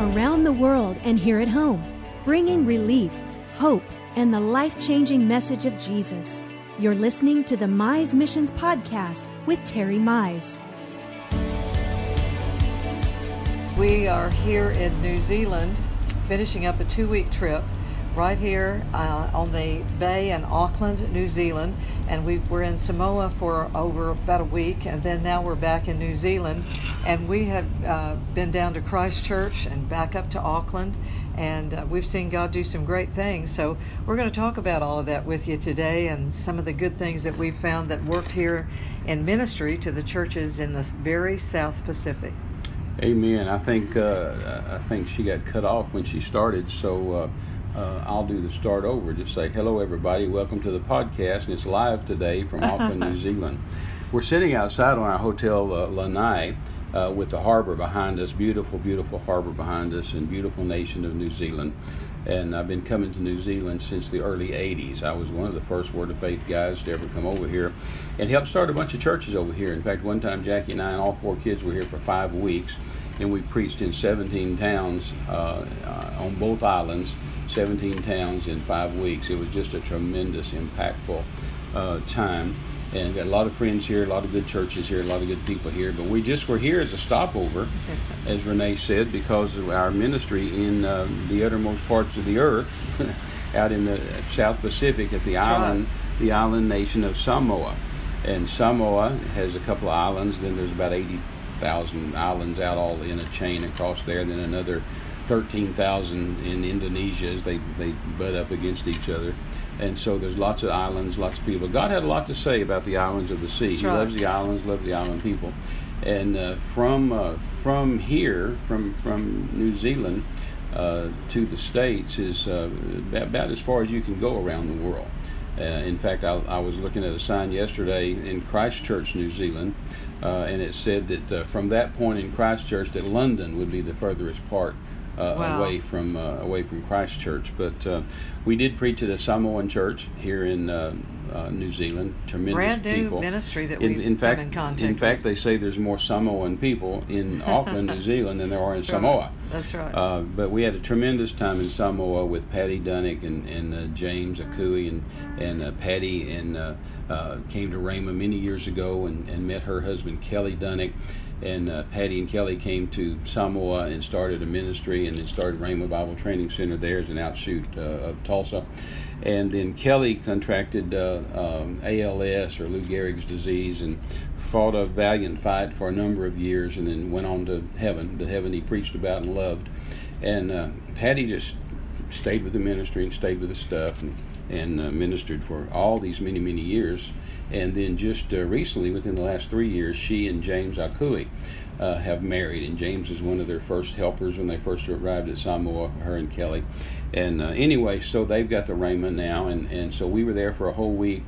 around the world and here at home, bringing relief, hope, and the life changing message of Jesus. You're listening to the Mize Missions Podcast with Terry Mize. We are here in New Zealand finishing up a two week trip right here uh, on the bay in Auckland, New Zealand. And we were in Samoa for over about a week, and then now we're back in New Zealand. And we have uh, been down to Christchurch and back up to Auckland, and uh, we've seen God do some great things. So we're going to talk about all of that with you today and some of the good things that we've found that worked here in ministry to the churches in the very South Pacific. Amen. I think uh, I think she got cut off when she started, so uh, I'll do the start over. Just say, hello, everybody. Welcome to the podcast. And it's live today from Auckland, New Zealand. We're sitting outside on our Hotel uh, Lanai uh, with the harbor behind us. Beautiful, beautiful harbor behind us and beautiful nation of New Zealand. And I've been coming to New Zealand since the early 80s. I was one of the first Word of Faith guys to ever come over here and help start a bunch of churches over here. In fact, one time Jackie and I and all four kids were here for five weeks and we preached in 17 towns uh, uh, on both islands 17 towns in five weeks. It was just a tremendous, impactful uh, time. And got a lot of friends here, a lot of good churches here, a lot of good people here. But we just were here as a stopover, as Renee said, because of our ministry in uh, the uttermost parts of the earth, out in the South Pacific at the That's island, right. the island nation of Samoa. And Samoa has a couple of islands. Then there's about 80,000 islands out all in a chain across there. Then another 13,000 in Indonesia as they, they butt up against each other. And so there's lots of islands, lots of people. God had a lot to say about the islands of the sea. That's he right. loves the islands, loves the island people. And uh, from uh, from here, from from New Zealand uh, to the states is uh, about as far as you can go around the world. Uh, in fact, I, I, was looking at a sign yesterday in Christchurch, New Zealand, uh, and it said that uh, from that point in Christchurch, that London would be the furthest part uh, wow. away from uh, away from Christchurch. But uh, we did preach at a Samoan church here in uh, uh, New Zealand. Tremendous Brand new people. ministry that in, we've in fact, in contact. In fact, they say there's more Samoan people in Auckland, New Zealand, than there are in That's Samoa. Right. That's right. Uh, but we had a tremendous time in Samoa with Patty Dunnick and, and James Akui and and Patty and came to Rhema many years ago and, and met her husband Kelly Dunnick and uh, Patty and Kelly came to Samoa and started a ministry and then started Rhema Bible Training Center there as an outshoot uh, of Tulsa. And then Kelly contracted uh, um, ALS or Lou Gehrig's disease and fought a valiant fight for a number of years and then went on to heaven, the heaven he preached about and loved. And uh, Patty just stayed with the ministry and stayed with the stuff and, and uh, ministered for all these many, many years and then just uh, recently, within the last three years, she and James Akui uh, have married. And James is one of their first helpers when they first arrived at Samoa, her and Kelly. And uh, anyway, so they've got the Rhema now. And, and so we were there for a whole week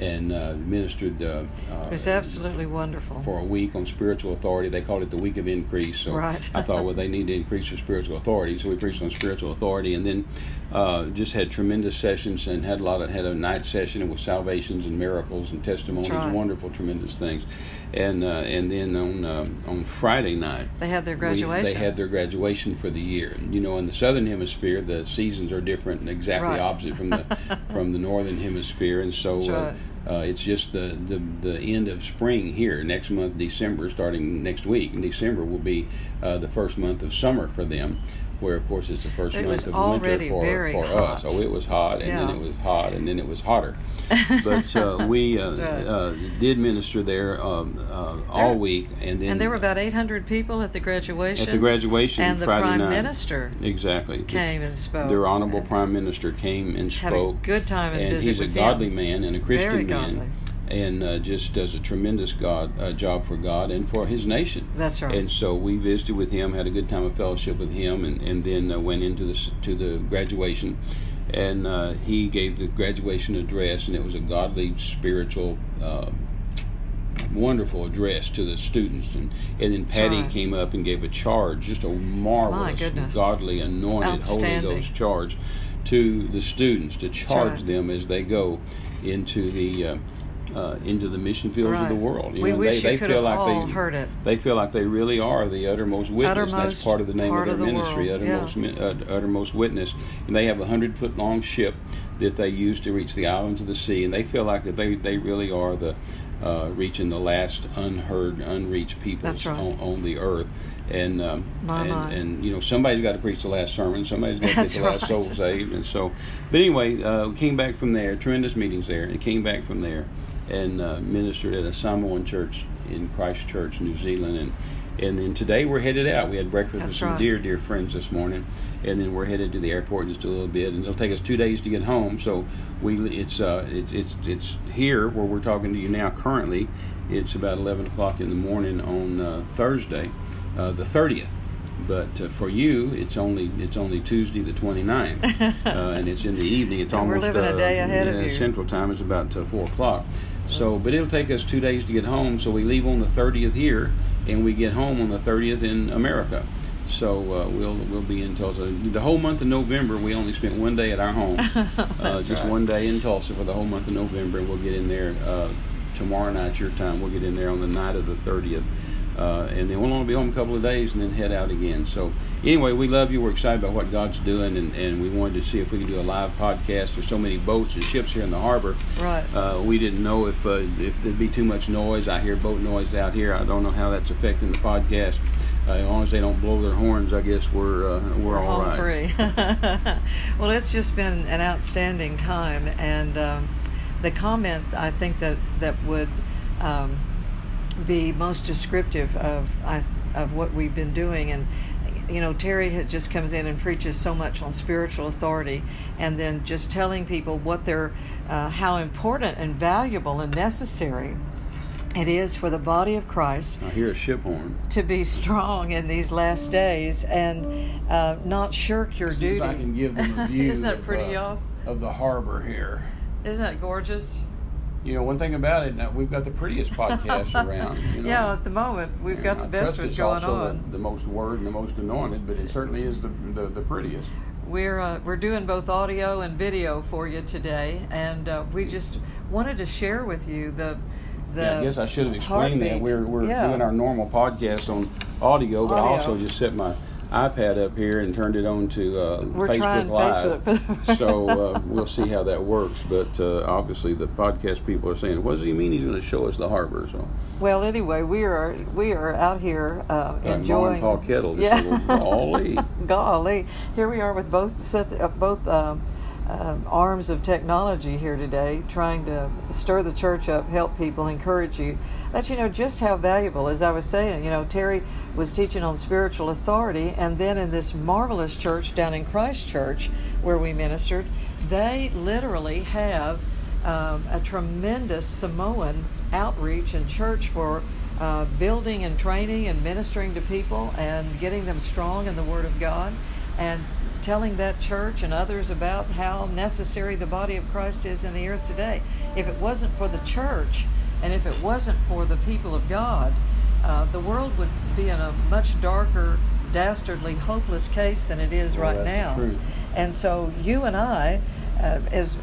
and uh, ministered. Uh, it was absolutely wonderful. For a week on spiritual authority. They called it the week of increase. So right. I thought, well, they need to increase their spiritual authority. So we preached on spiritual authority and then uh, just had tremendous sessions and had a lot of, had a night session with salvations and miracles and testimonies, right. wonderful, tremendous things. And uh, and then on uh, on Friday night they had their graduation. We, they had their graduation for the year. And, you know, in the southern hemisphere, the seasons are different and exactly right. opposite from the from the northern hemisphere. And so right. Uh, it's just the, the, the end of spring here. Next month, December, starting next week, in December will be uh, the first month of summer for them. Where of course it's the first it month of winter for, for us. So it was hot, and yeah. then it was hot, and then it was hotter. But uh, we right. uh, did minister there um, uh, all week, and then and there were about 800 people at the graduation. At the graduation, and the Friday Prime night. Minister exactly came and spoke. Their honorable Prime Minister came and spoke. Had a good time and, and visit he's a godly him. man and a Christian Very man. And uh, just does a tremendous God uh, job for God and for His nation. That's right. And so we visited with him, had a good time of fellowship with him, and, and then uh, went into the to the graduation, and uh, he gave the graduation address, and it was a godly, spiritual. Uh, wonderful address to the students and, and then Patty right. came up and gave a charge just a marvelous godly anointed Holy Ghost charge to the students to charge right. them as they go into the uh, into the mission fields Right. of the world. We know, wish they, you they could feel have like all they heard it. They feel like they really are the uttermost witness. Uttermost that's part of the name of their of the ministry, world, uttermost, yeah. uh, uttermost witness. And they have a hundred foot long ship that they use to reach the islands of the sea, and they feel like that they they really are the uh, reaching the last unheard, unreached peoples That's right. on, on the earth. And um, My, and, my. and you know somebody's got to preach the last sermon, somebody's got to get the last soul saved, and so. But anyway, uh, we came back from there. Tremendous meetings there, and came back from there and uh, ministered at a Samoan church in Christchurch, New Zealand, and and then today we're headed out. We had breakfast That's with some right. dear dear friends this morning, and then we're headed to the airport in just a little bit, and it'll take us two days to get home. So we it's uh it's it's it's here where we're talking to you now. Currently, it's about eleven o'clock in the morning on uh, Thursday, uh, the thirtieth. But uh, for you, it's only it's only Tuesday the 29th, uh, and it's in the evening. It's almost uh, day ahead of you. Central Time is about uh, four o'clock. So, but it'll take us two days to get home. So we leave on the 30th here, and we get home on the 30th in America. So uh, we'll we'll be in Tulsa the whole month of November. We only spent one day at our home, uh, just right. one day in Tulsa for the whole month of November, and we'll get in there uh, tomorrow night your time. We'll get in there on the night of the 30th. Uh, and then we'll only be home a couple of days and then head out again. So, anyway, we love you. We're excited about what God's doing, and, and we wanted to see if we could do a live podcast. There's so many boats and ships here in the harbor. Right. Uh, we didn't know if uh, if there'd be too much noise. I hear boat noise out here. I don't know how that's affecting the podcast. Uh, as long as they don't blow their horns, I guess we're uh, we're, We're all home free. well, it's just been an outstanding time, and um, the comment I think that that would um, be most descriptive of of what we've been doing, and you know Terry just comes in and preaches so much on spiritual authority, and then just telling people what they're uh, how important and valuable and necessary it is for the body of Christ I hear a ship horn. to be strong in these last days and uh, not shirk your See duty. if I can give them a view Isn't that of, pretty, uh, y'all? of the harbor here. Isn't that gorgeous? You know, one thing about it, now, we've got the prettiest podcast around. You know. Yeah, at the moment we've And got the I best one going on. The, the most word and the most anointed, but it certainly is the the, the prettiest. We're uh, we're doing both audio and video for you today, and uh, we just wanted to share with you the the. yeah, I guess I should have explained that. We're we're Yeah. doing our normal podcast on audio, but I also just set my iPad up here and turned it on to uh, Facebook Live. Facebook. so uh, we'll see how that works. But uh, obviously, the podcast people are saying, "What does he mean? He's going to show us the harbor?" So Well, anyway, we are we are out here uh, enjoying. Mom and Pa Kettle, Yeah. golly. Golly, here we are with both sets, uh, both um, um arms of technology here today, trying to stir the church up, help people, encourage you, let you know just how valuable. As I was saying, you know, Terry was teaching on spiritual authority, and then in this marvelous church down in Christchurch where we ministered, they literally have um, a tremendous Samoan outreach and church for uh, building and training and ministering to people and getting them strong in the Word of God and telling that church and others about how necessary the body of Christ is in the earth today. If it wasn't for the church and if it wasn't for the people of God, uh, the world would be in a much darker, dastardly, hopeless case than it is Well, right now. And so you and I, uh, as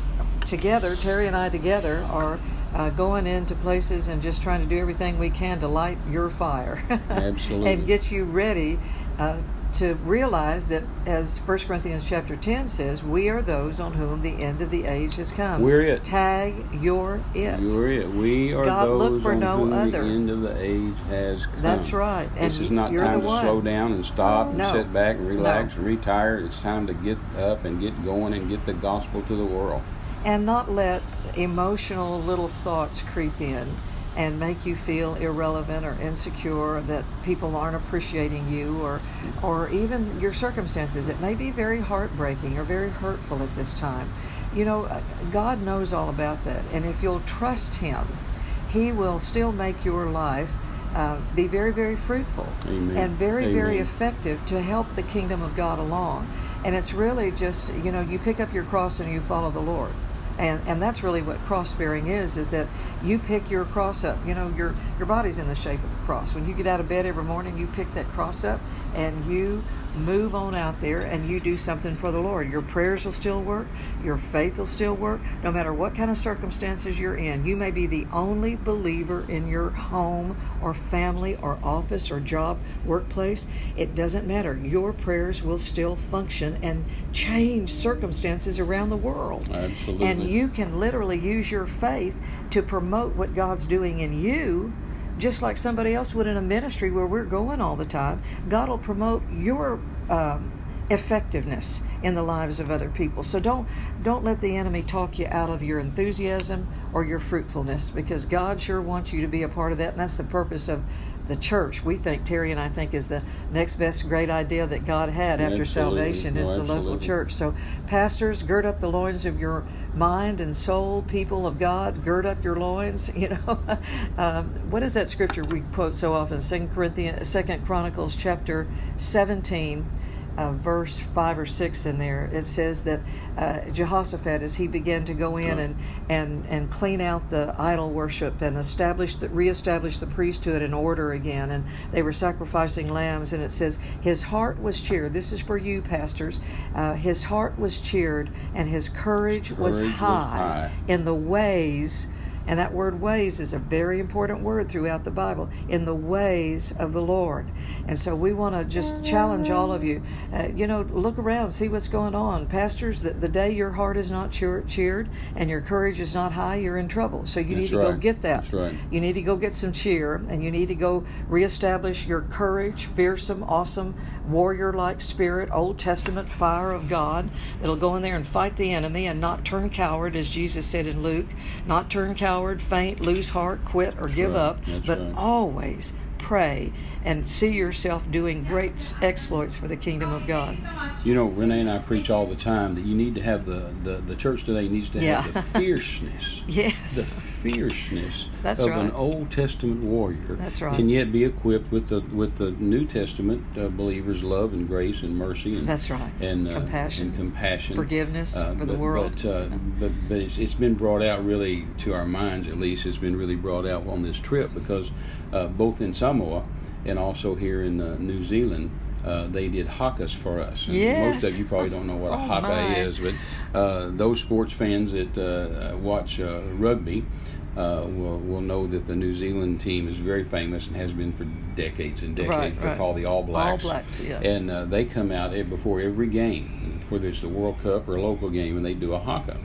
together, Terry and I together, are uh, going into places and just trying to do everything we can to light your fire. Absolutely. and get you ready uh, to realize that, as 1 Corinthians chapter 10 says, we are those on whom the end of the age has come. We're it. Tag, you're it. You're it. We are God, those on no whom other. the end of the age has come. That's right. This is not time to one. slow down and stop and No. sit back and relax No. and retire. It's time to get up and get going and get the gospel to the world. and not let emotional little thoughts creep in and make you feel irrelevant or insecure that people aren't appreciating you or or even your circumstances. It may be very heartbreaking or very hurtful at this time. You know uh, god knows all about that. And if you'll trust him he will still make your life uh, be very very fruitful Amen. and very very effective to help the kingdom of god along. And it's really just you know you pick up your cross and you follow the lord and and that's really what cross bearing is is that you pick your cross up you know your your body's in the shape of a cross. When you get out of bed every morning, you pick that cross up and you move on out there and you do something for the Lord. Your prayers will still work, your faith will still work, no matter what kind of circumstances you're in. You may be the only believer in your home or family or office or job, workplace. It doesn't matter. Your prayers will still function and change circumstances around the world. Absolutely. And you can literally use your faith to promote what God's doing in you just like somebody else would in a ministry where we're going all the time. God will promote your um, effectiveness in the lives of other people. So don't don't let the enemy talk you out of your enthusiasm or your fruitfulness because God sure wants you to be a part of that, and that's the purpose of the church. We think Terry and I think is the next best great idea that God had after Absolutely. salvation is the local church. So pastors, gird up the loins of your mind and soul. People of God, gird up your loins. You know, um, what is that scripture we quote so often? Second Corinthians, Second Chronicles, chapter seventeen uh, verse 5 or 6 in there, it says that uh, Jehoshaphat, as he began to go in and, and, and clean out the idol worship and establish the, reestablish the priesthood in order again, and they were sacrificing lambs, and it says, His heart was cheered. This is for you, pastors. Uh, his heart was cheered, and his courage, was, Courage was high high. in the ways and that word ways is a very important word throughout the Bible in the ways of the Lord. And so we want to just challenge all of you. Uh, you know, look around, see what's going on. Pastors, the, the day your heart is not cheer- cheered and your courage is not high, you're in trouble. So you That's need to go get that. That's right. You need to go get some cheer and you need to go reestablish your courage, fearsome, awesome, warrior like spirit, Old Testament fire of God that'll go in there and fight the enemy and not turn coward, as Jesus said in Luke. Not turn coward, faint, lose heart, quit, or give right. up, That's but right. always pray and see yourself doing great exploits for the kingdom of God. You know, Renee and I preach all the time that you need to have the, the, the church today needs to have Yeah. the fierceness, yes. the fierceness That's of right. an Old Testament warrior. That's right. And yet be equipped with the with the New Testament uh, believers' love and grace and mercy and That's right. and uh, Compassion. and compassion, Forgiveness Uh, for the world. But uh, but, but it's, it's been brought out really to our minds at least. It's been really brought out on this trip because uh, both in Samoa and also here in uh, New Zealand. Uh, they did hakas for us. And Yes. Most of you probably don't know what a Oh, haka my. is, but uh, those sports fans that uh, watch uh, rugby uh, will will know that the New Zealand team is very famous and has been for decades and decades. Right, They're right. called the All Blacks. All Blacks, yeah. And uh, they come out before every game, whether it's the World Cup or a local game, and they do a haka.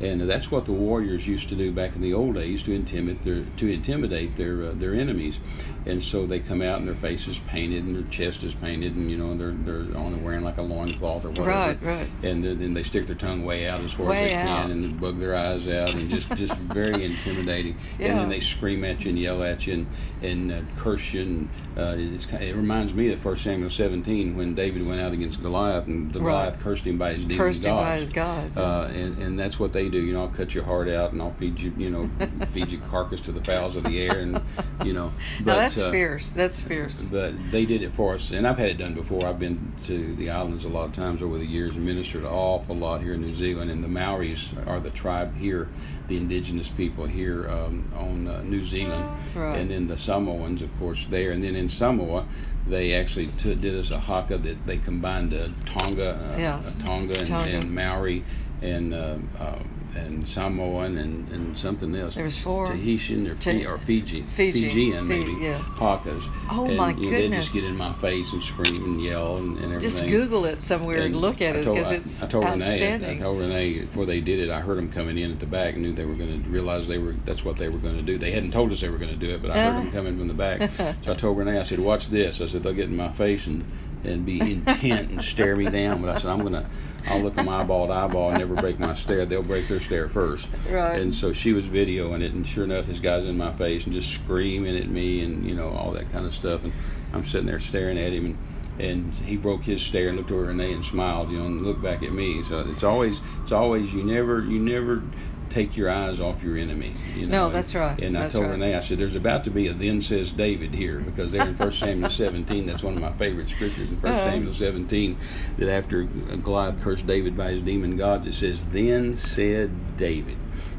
And that's what the Warriors used to do back in the old days to intimidate their to intimidate their uh, their enemies. And so they come out and their face is painted and their chest is painted, and you know they're they're on wearing like a loincloth or whatever. Right, right. And then, they stick their tongue way out as far Way as they out. can, and bug their eyes out, and just just very intimidating. And then they scream at you and yell at you and and uh, curse you. And uh, it reminds me of First Samuel 17 when David went out against Goliath, and Goliath Right. cursed him by his demon Cursed him gods. by his gods. Uh, and, and that's what they do. You know, I'll cut your heart out, and I'll feed you. You know, feed your carcass to the fowls of the air, and you know. But, now that's uh, fierce. That's fierce. but they did it for us, and I've had it done before. I've been to the islands a lot of times over the years and ministered an awful lot here in New Zealand. And the Maoris are the tribe here, the indigenous people here um, on uh, New Zealand, Right. and then the Samoans, of course, there. And then in Samoa, they actually t- did us a haka that they combined uh, Tonga, uh, Yeah. uh, Tonga, and, Tonga. and Maori, and uh, uh, and Samoan, and, and something else. There was four. Tahitian or, Fi- or Fiji, Fiji. Fijian Fi- maybe yeah. hakas. Oh, and, my you know, They just get in my face and scream and yell and, and everything. Just Google it somewhere and, And look at I it because it's I, told Renee, I told Renee before they did it. I heard them coming in at the back. And knew they were going to realize they were. That's what they were going to do. They hadn't told us they were going to do it, but I heard them uh. coming from the back. so I told Renee. I said, "Watch this." I said, "They'll get in my face and and be intent and stare me down." But I said, "I'm going to." I'll look them eyeball to eyeball and never break my stare. They'll break their stare first. Right. And so she was videoing it, and sure enough, this guy's in my face and just screaming at me, and you know all that kind of stuff. And I'm sitting there staring at him, and and he broke his stare and looked over at Renee and smiled, you know, and looked back at me. So it's always, it's always you never, you never take your eyes off your enemy. You know? No, that's right. And That's I told right. Renee, I said, "There's about to be a then says David here because there in First Samuel 17, that's one of my favorite scriptures in 1st Uh-huh. Samuel 17, that after Goliath cursed David by his demon gods, it says, "Then said David."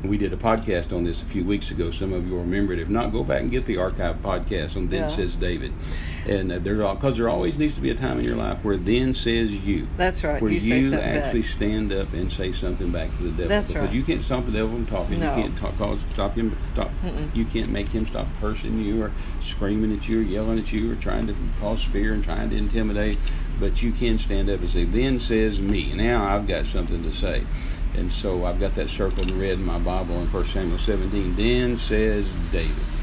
We did a podcast on this a few weeks ago. Some of you will remember it. If not, go back and get the archive podcast on Then Yeah. Says David. And uh, there's all because there always needs to be a time in your life where then says you. That's right. Where You you, something back. actually stand up and say something back to the devil. That's because right. you can't stop the devil from talking. No. You can't talk, cause, stop him. Stop. You can't make him stop cursing you or screaming at you or yelling at you or trying to cause fear and trying to intimidate. But you can stand up and say, "Then says me." Now I've got something to say. And so I've got that circled in red in my Bible in 1 Samuel 17. Then says David.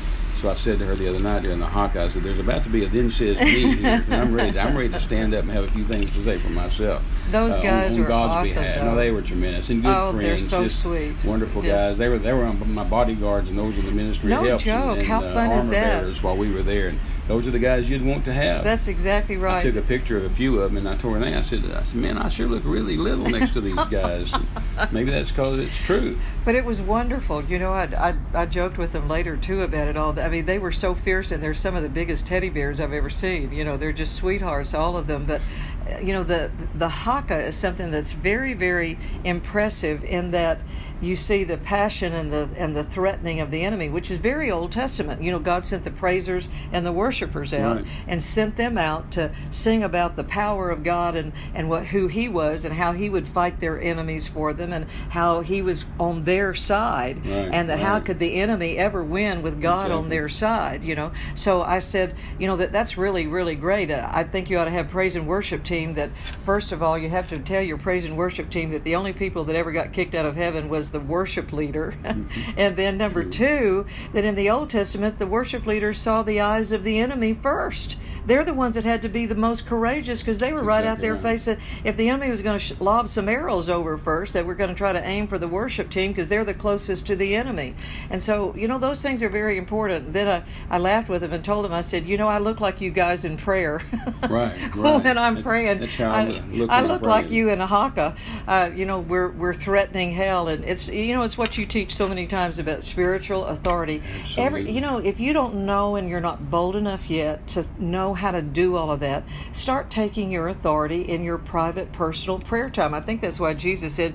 So I said to her the other night during the hawk, I said, "There's about to be a then says me here, and I'm ready. To, I'm ready to stand up and have a few things to say for myself." Those uh, on- guys on, were God's awesome, behalf. No, they were tremendous and good Oh, they're friends. so just sweet. wonderful Just- guys. They were they were my bodyguards and those in the ministry No of helps joke. and, and How uh, fun is that? while we were there, and those are the guys you'd want to have. That's exactly right. I took a picture of a few of them, and I told Renee, I said, I said, man, I sure look really little next to these guys. Maybe that's because it's true. But it was wonderful. You know, I, I I joked with them later too about it all. I mean, they were so fierce, and they're some of the biggest teddy bears I've ever seen. You know, they're just sweethearts, all of them. But you know, the the haka is something that's very very impressive in that you see the passion and the and the threatening of the enemy, which is very Old Testament. You know, God sent the praisers and the worshipers out Right. and sent them out to sing about the power of God and and what who He was and how He would fight their enemies for them and how He was on their side Right, and that how could the enemy ever win with God on their side? You know. So I said, you know that that's really really great. Uh, I think you ought to have praise and worship team. That first of all, you have to tell your praise and worship team that the only people that ever got kicked out of heaven was the worship leader, and then number two, that in the Old Testament the worship leaders saw the eyes of the enemy first. They're the ones that had to be the most courageous because they were right out there right. facing. If the enemy was going to sh- lob some arrows over first, they were going to try to aim for the worship team because they're the closest to the enemy. And so, you know, those things are very important. Then I, I laughed with him and told him, I said, you know, I look like you guys in prayer. Right, right. when I'm That- praying, that's how I I, look I look like you in a haka. Uh, you know, we're we're threatening hell, and it's you know it's what you teach so many times about spiritual authority. Every you know, if you don't know and you're not bold enough yet to know how to do all of that, start taking your authority in your private, personal prayer time. I think that's why Jesus said.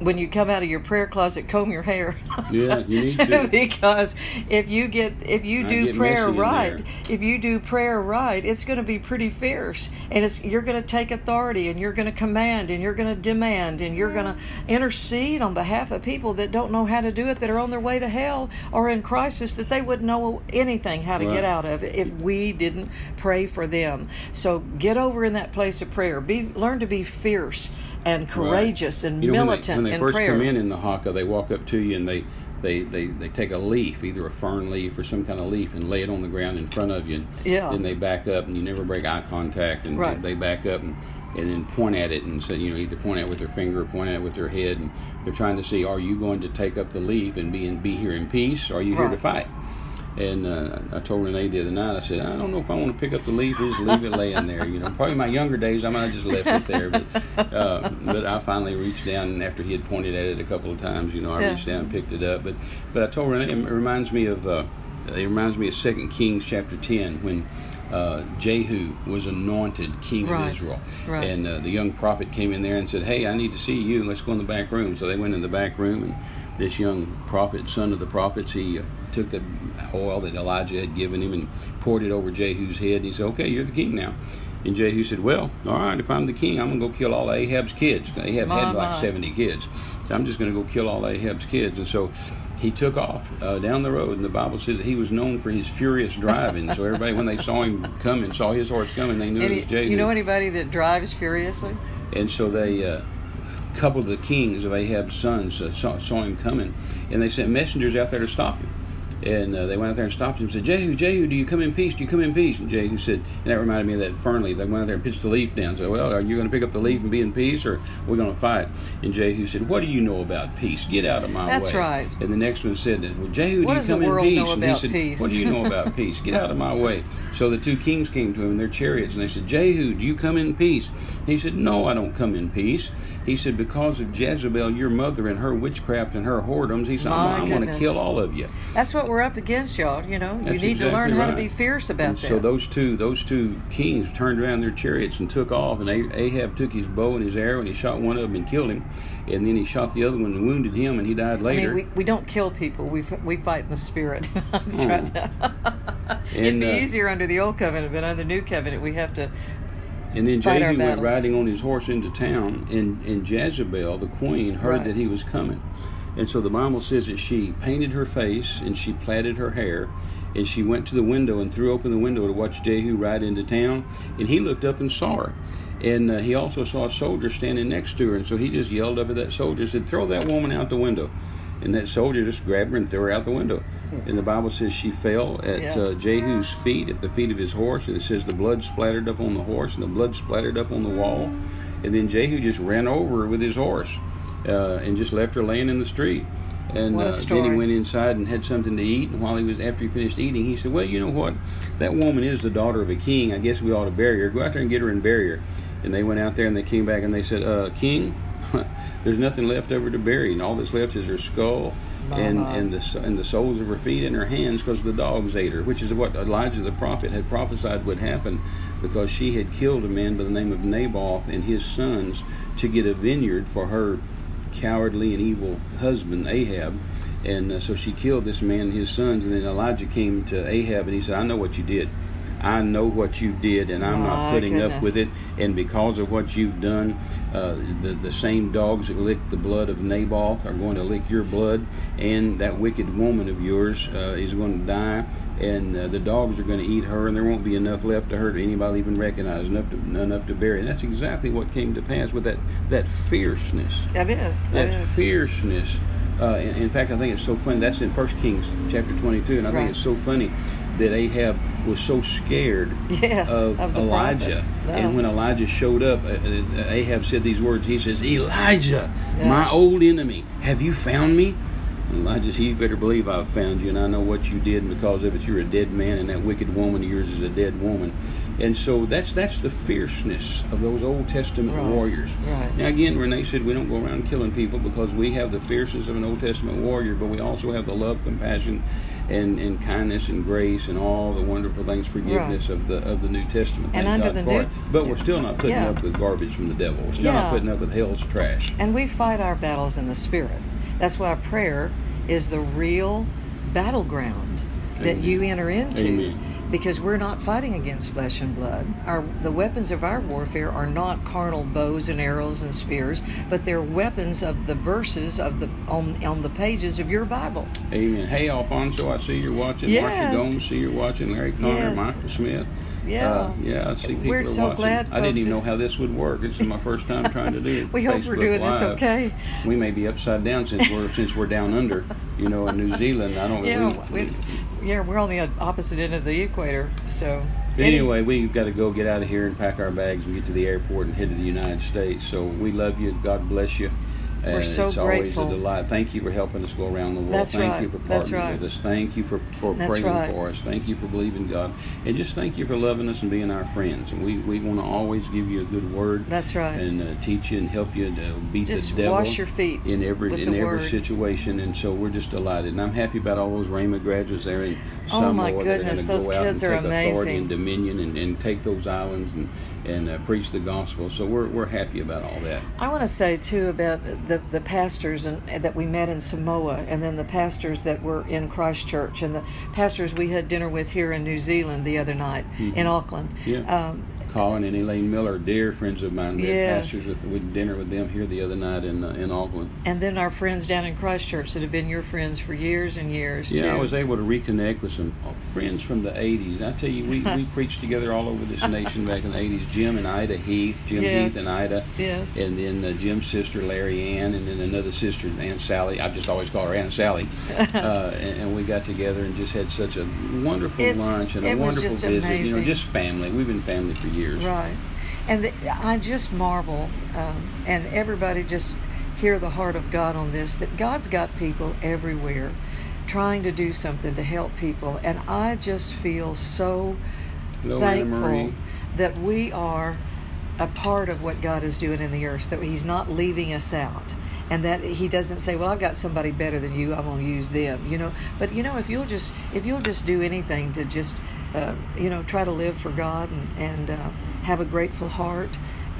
When you come out of your prayer closet, comb your hair. Yeah, you need to. because if you get if you I do prayer right, if you do prayer right, it's going to be pretty fierce, and it's you're going to take authority, and you're going to command, and you're going to demand, and you're going to intercede on behalf of people that don't know how to do it, that are on their way to hell or in crisis, that they wouldn't know anything how to Right. get out of it if we didn't pray for them. So get over in that place of prayer. Be learn to be fierce and courageous and You know, militant when they, when they first prayer. come in in the haka, they walk up to you and they, they, they, they take a leaf, either a fern leaf or some kind of leaf, and lay it on the ground in front of you. And Yeah. Then they back up, and you never break eye contact, and Right. they back up and, and then point at it and say, you know, either point at it with their finger or point at it with their head, and they're trying to see, are you going to take up the leaf and be in, be here in peace, or are you here to fight? And uh, I told Renee the other night, I said, I don't know if I want to pick up the leaf or just leave it laying there. You know, probably my younger days, I might have just left it there. But, uh, but I finally reached down, and after he had pointed at it a couple of times, you know, I Yeah. reached down and picked it up. But, but I told Renee, it reminds me of, uh, it reminds me of Second Kings chapter 10 when uh, Jehu was anointed king Right. of Israel. Right. And uh, the young prophet came in there and said, Hey, I need to see you. Let's go in the back room. So they went in the back room, and this young prophet, son of the prophets, he uh, took the oil that Elijah had given him and poured it over Jehu's head. And he said, Okay, you're the king now. And Jehu said, Well, all right, if I'm the king, I'm going to go kill all Ahab's kids. Ahab had like my. 70 kids. So I'm just going to go kill all Ahab's kids. And so he took off uh, down the road, and the Bible says that he was known for his furious driving. so everybody, when they saw him coming, saw his horse coming, they knew it was Jehu. you know anybody that drives furiously? And so they, uh, a couple of the kings of Ahab's sons saw, saw him coming, and they sent messengers out there to stop him. And uh, they went out there and stopped him and said, Jehu, Jehu, do you come in peace? Do you come in peace? And Jehu said, and that reminded me of that fern leaf. They went out there and pitched the leaf down. So, well, are you going to pick up the leaf and be in peace, or we're going to fight? And Jehu said, What do you know about peace? Get out of my way. That's right. And the next one said, Well, Jehu, What do you come in peace? and he said, peace? What do you know about peace? Get out of my way. So the two kings came to him in their chariots, and they said, Jehu, do you come in peace? And he said, No, I don't come in peace. He said, Because of Jezebel, your mother, and her witchcraft and her whoredoms, he said, I'm, going to kill all of you. That's what we're up against, y'all. You know, you That's need to learn exactly how to be fierce about And that. so those two those two kings turned around their chariots and took off. And Ah- Ahab took his bow and his arrow and he shot one of them and killed him. And then he shot the other one and wounded him and he died I later. mean, we, we don't kill people. We, we fight in the spirit. I'm Hmm. trying to- It'd be uh, easier under the old covenant, but under the new covenant, we have to. And then Jehu went riding on his horse into town, and, and Jezebel, the queen, heard Right. that he was coming. And so the Bible says that she painted her face and she plaited her hair, and she went to the window and threw open the window to watch Jehu ride into town. And he looked up and saw her. And uh, he also saw a soldier standing next to her, and so he just yelled up at that soldier, and said, "Throw that woman out the window!" And that soldier just grabbed her and threw her out the window. And the Bible says she fell at Yeah. uh, Jehu's feet, at the feet of his horse, and it says the blood splattered up on the horse, and the blood splattered up on the wall. And then Jehu just ran over her with his horse, uh, and just left her laying in the street. And uh, then he went inside and had something to eat. And while he was after he finished eating, he said, "Well, you know what? That woman is the daughter of a king. I guess we ought to bury her. Go out there and get her and bury her." And they went out there and they came back and they said, uh, "King, there's nothing left over to bury, and all that's left is her skull." And, and the and the soles of her feet and her hands because the dogs ate her, which is what Elijah the prophet had prophesied would happen, because she had killed a man by the name of Naboth and his sons to get a vineyard for her cowardly and evil husband Ahab, and uh, so she killed this man and his sons. And then Elijah came to Ahab and he said, "I know what you did. I know what you did, and I'm not putting up with it. And because of what you've done, uh, the the same dogs that licked the blood of Naboth are going to lick your blood, and that wicked woman of yours uh, is going to die, and uh, the dogs are going to eat her, and there won't be enough left to her to anybody even recognize, enough to enough to bury. And that's exactly what came to pass with that that fierceness That is. That that is. fierceness. Uh, in, in fact, I think it's so funny. That's in First Kings chapter 22, and I Right. think it's so funny that Ahab was so scared Yes, of, of Elijah. No. And when Elijah showed up, uh, uh, Ahab said these words. He says, "Elijah, Yeah. my old enemy, have you found me?" And Elijah said, "You better believe I've found you, and I know what you did, and because of it, you're a dead man, and that wicked woman of yours is a dead woman." And so that's that's the fierceness of those Old Testament Right, warriors. right. Now again, Renee said we don't go around killing people because we have the fierceness of an Old Testament warrior, but we also have the love, compassion, and, and kindness and grace and all the wonderful things, forgiveness of the of the New Testament. And under God the New- But we're still not putting Yeah. up with garbage from the devil. We're still not putting up with hell's trash. And we fight our battles in the spirit. That's why prayer is the real battleground that Amen. you enter into. Amen. Because we're not fighting against flesh and blood. Our the weapons of our warfare are not carnal bows and arrows and spears, but they're weapons of the verses of the on on the pages of your Bible. Amen. Hey, Alfonso, I see you're watching. Yes. Marcia Gomes, see you're watching. Larry Connor, Yes. Michael Smith. Yeah. Uh, yeah, I see people We're are so watching. glad I didn't even know how this would work. This is my first time trying to do it. We hope we're Facebook doing this okay. We may be upside down since we're since we're down under, you know, in New Zealand. I don't. Yeah, we, we, yeah, we're on the opposite end of the equator. So anyway, we've got to go get out of here and pack our bags and get to the airport and head to the United States. So we love you. God bless you. We're And so it's grateful. always a delight. Thank you for helping us go around the world. That's thank right. you for partnering right. with us. Thank you for, for That's praying right. for us. Thank you for believing God. And just thank you for loving us and being our friends. And we, we want to always give you a good word. That's right. And uh, teach you and help you to beat Just the devil. wash your feet in every in every word. situation. And so we're just delighted. And I'm happy about all those Rhema graduates there in Oh, Samoa my goodness, those kids are amazing. and dominion and, and take those islands and and uh, preach the gospel. So we're we're happy about all that. I want to say too about the the pastors and that we met in Samoa, and then the pastors that were in Christchurch, and the pastors we had dinner with here in New Zealand the other night in Auckland. Mm-hmm. Yeah. Um, Colin and Elaine Miller, dear friends of mine, we had Yes. pastors with, with dinner with them here the other night in uh, in Auckland. and then our friends down in Christchurch that have been your friends for years and years Yeah, too. I was able to reconnect with some uh, friends from the '80s. I tell you, we, we preached together all over this nation back in the '80s. Jim and Ida Heath, Jim Yes. Heath and Ida, Yes. and then uh, Jim's sister Larry Ann, and then another sister Aunt Sally. I just always call her Aunt Sally. uh, and, and we got together and just had such a wonderful It's- lunch and a wonderful visit. You know, just family. We've been family for years. Right. And the, I just marvel, um, and everybody just hear the heart of God on this that God's got people everywhere trying to do something to help people. And I just feel so Hello, thankful that we are a part of what God is doing in the earth, that He's not leaving us out. and that he doesn't say, "Well, I've got somebody better than you. I'm going to use them." You know, but you know, if you'll just if you'll just do anything to just uh, you know try to live for God and and uh, have a grateful heart.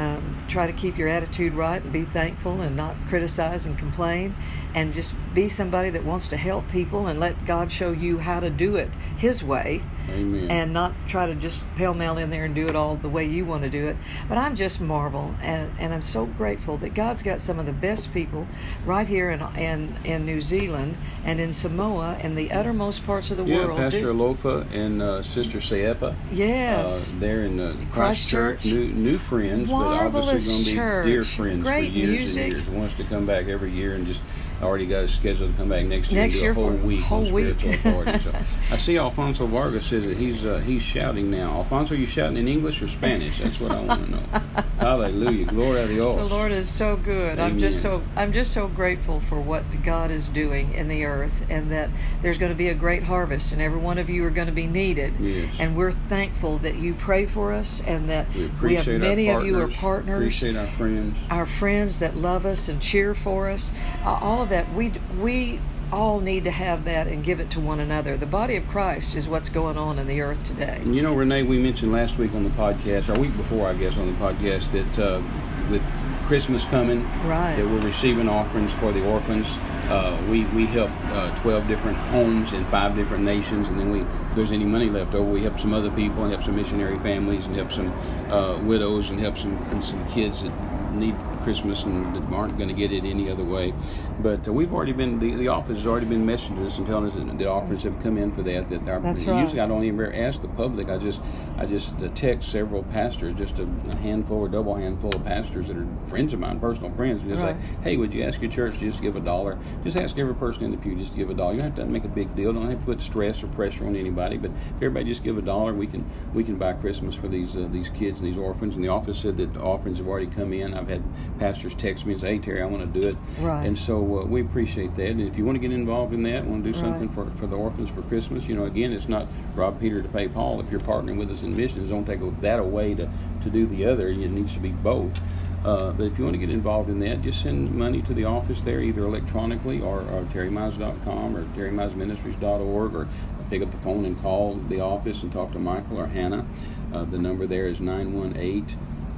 Um, try to keep your attitude right and be thankful and not criticize and complain and just be somebody that wants to help people and let God show you how to do it His way. Amen. And not try to just pell mell in there and do it all the way you want to do it. But I'm just marvel, and, and I'm so grateful that God's got some of the best people right here in in, in New Zealand and in Samoa and the uttermost parts of the yeah, world. Pastor Do- Alofa and uh, Sister Sayepa. yes. Uh, they're in uh, Christchurch. Christchurch. New, new friends, Marvelous obviously going to be church. dear friends Great for years music. and years. Wants to come back every year and just already got a schedule to come back next year Next and do year a whole for- week whole on week. spiritual authority. So I see Alfonso Vargas says that he's uh, he's shouting now. Alfonso, you shouting in English or Spanish? That's what I want to know. Hallelujah, gloria a Dios. The Lord is so good. I'm just so I'm just so grateful for what God is doing in the earth and that there's going to be a great harvest and every one of you are going to be needed. Yes. And we're thankful that you pray for us and that we have many of you are partners. Appreciate our friends. our friends that love us and cheer for us, uh, all of that. We we all need to have that and give it to one another. The body of Christ is what's going on in the earth today. You know, Renee, we mentioned last week on the podcast, or week before, I guess, on the podcast, that uh, with Christmas coming, Right. that we're receiving offerings for the orphans. Uh, we we help uh, 12 different homes in five different nations, and then we, if there's any money left over, we help some other people and help some missionary families and help some uh, widows and help some and some kids that need Christmas and that aren't going to get it any other way. But uh, we've already been the, the office has already been messaging us and telling us that the offerings have come in for that. That our, That's right. usually I don't even ask the public. I just I just uh, text several pastors, just a, a handful or double handful of pastors that are friends of mine, personal friends, and just Right. like, hey, would you ask your church to just give a dollar? Just ask every person in the pew just to give a dollar. You don't have to make a big deal. Don't have to put stress or pressure on anybody. But if everybody just give a dollar, we can we can buy Christmas for these uh, these kids and these orphans. And the office said that the offerings have already come in. I've had pastors text me and say, hey Terry, I want to do it. Right. And so uh, we appreciate that. And if you want to get involved in that, want to do something Right. for, for the orphans for Christmas, you know, again, it's not rob Peter to pay Paul. If you're partnering with us in missions, don't take that away to, to do the other. It needs to be both. Uh, but if you want to get involved in that, just send money to the office there, either electronically or, or terrymize.com or terrymizeministries.org or pick up the phone and call the office and talk to Michael or Hannah. Uh, the number there is 918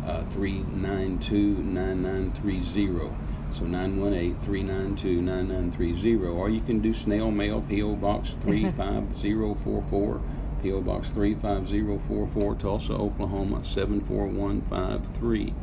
uh, 392 9930. So 918-392-9930. Or you can do snail mail, P.O. Box 35044, P.O. Box 35044, Tulsa, Oklahoma 74153.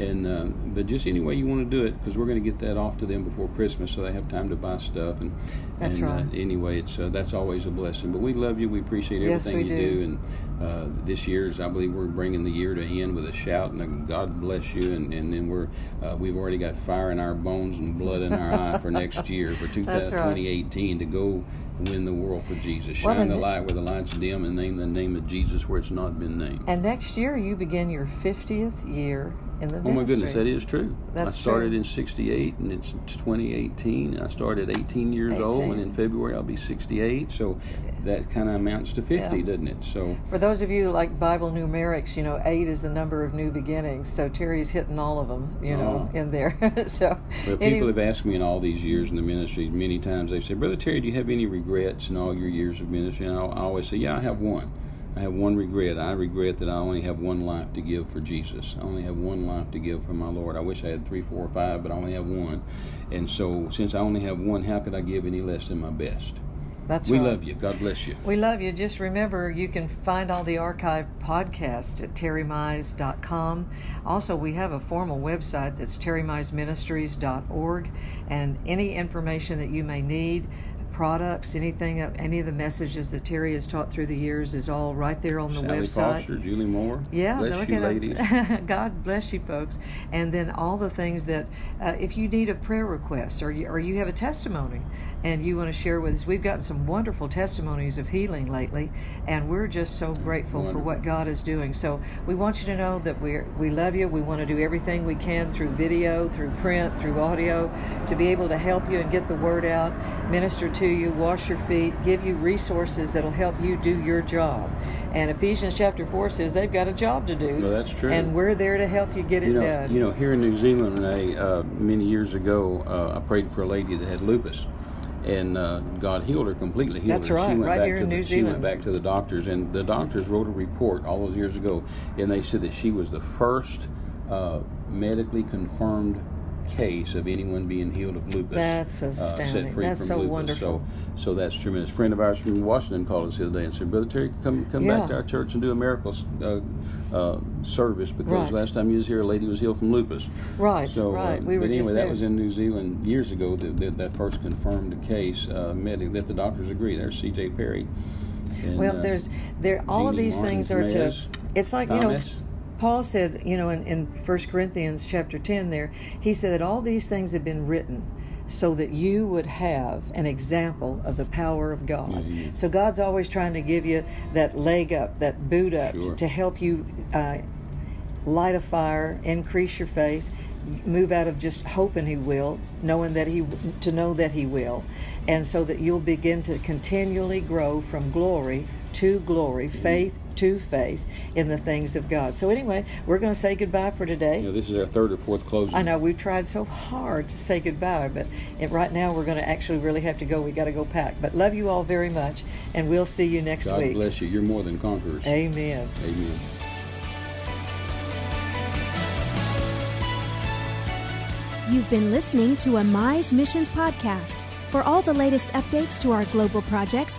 And uh, but just any way you want to do it, because we're going to get that off to them before Christmas, so they have time to buy stuff. And That's and, right. Uh, anyway, it's uh, that's always a blessing. But we love you. We appreciate Yes, everything we you do. do. And uh, this year's, I believe, we're bringing the year to end with a shout and a God bless you. And, and then we're uh, we've already got fire in our bones and blood in our eye for next year for 2000 That's right. 2018 to go win the world for Jesus. Shine the light where the light's dim and name the name of Jesus where it's not been named. And next year you begin your 50th year in the Oh ministry. my goodness, that is true. That's I started true. in '68, and it's 2018. I started 18 years old, and in February I'll be 68. So that kind of amounts to 50, Yeah. doesn't it? So For those of you who like Bible numerics, you know, eight is the number of new beginnings. So Terry's hitting all of them, you know, Oh. in there. so Well, any- people have asked me in all these years in the ministry many times. They say, "Brother Terry, do you have any regrets in all your years of ministry?" And I always say, "Yeah, I have one. I have one regret. I regret that I only have one life to give for Jesus. I only have one life to give for my Lord. I wish I had three, four, or five, but I only have one. And so, since I only have one, how could I give any less than my best? that's we right. love you. God bless you. We love you. Just remember, you can find all the archive podcasts at terrymize.com. Also, we have a formal website that's terrymizeministries.org, and any information that you may need, products, anything, any of the messages that Terry has taught through the years is all right there on the Sally website. Foster, Julie Moore. Yeah, bless look you, ladies. God bless you, folks. And then all the things that, uh, if you need a prayer request or you, or you have a testimony and you want to share with us, we've gotten some wonderful testimonies of healing lately, and we're just so grateful for what God is doing. So we want you to know that we we love you. We want to do everything we can through video, through print, through audio, to be able to help you and get the word out, minister to you, wash your feet, give you resources that'll help you do your job. And Ephesians chapter 4 says they've got a job to do. Well, that's true. And we're there to help you get it you know, done. You know, here in New Zealand, Renee, uh, many years ago, uh, I prayed for a lady that had lupus. And uh, God healed her completely. Healed That's her. right, She went right back here to in the, New She went back to the doctors, and the doctors wrote a report all those years ago, and they said that she was the first uh, medically confirmed case of anyone being healed of lupus. That's uh, set free That's from so lupus. wonderful. So, so that's tremendous. A friend of ours from Washington called us the other day and said, "Brother Terry, come come Yeah. back to our church and do a miracle uh, uh, service because Right. last time you was here, a lady was healed from lupus." Right, So, right. uh, We were but anyway, that was in New Zealand years ago. That, that, that first confirmed case, uh, medic that the doctors agree. There's C.J. Perry. And, Well, uh, there's there all of these Martin things are to. It's like Thomas. you know, Paul said, you know, in, in 1 Corinthians chapter ten, there he said that all these things have been written so that you would have an example of the power of God. Mhm. So God's always trying to give you that leg up, that boot up, Sure. to help you uh, light a fire, increase your faith, move out of just hoping He will, knowing that He to know that He will, and so that you'll begin to continually grow from glory to glory, faith to faith in the things of God. So anyway, we're going to say goodbye for today. You know, this is our third or fourth closing. I know we've tried so hard to say goodbye, but it, right now we're going to actually really have to go. We got to go pack. But love you all very much, and we'll see you next God week. God bless you. You're more than conquerors. Amen. Amen. You've been listening to a Mize Missions podcast. For all the latest updates to our global projects,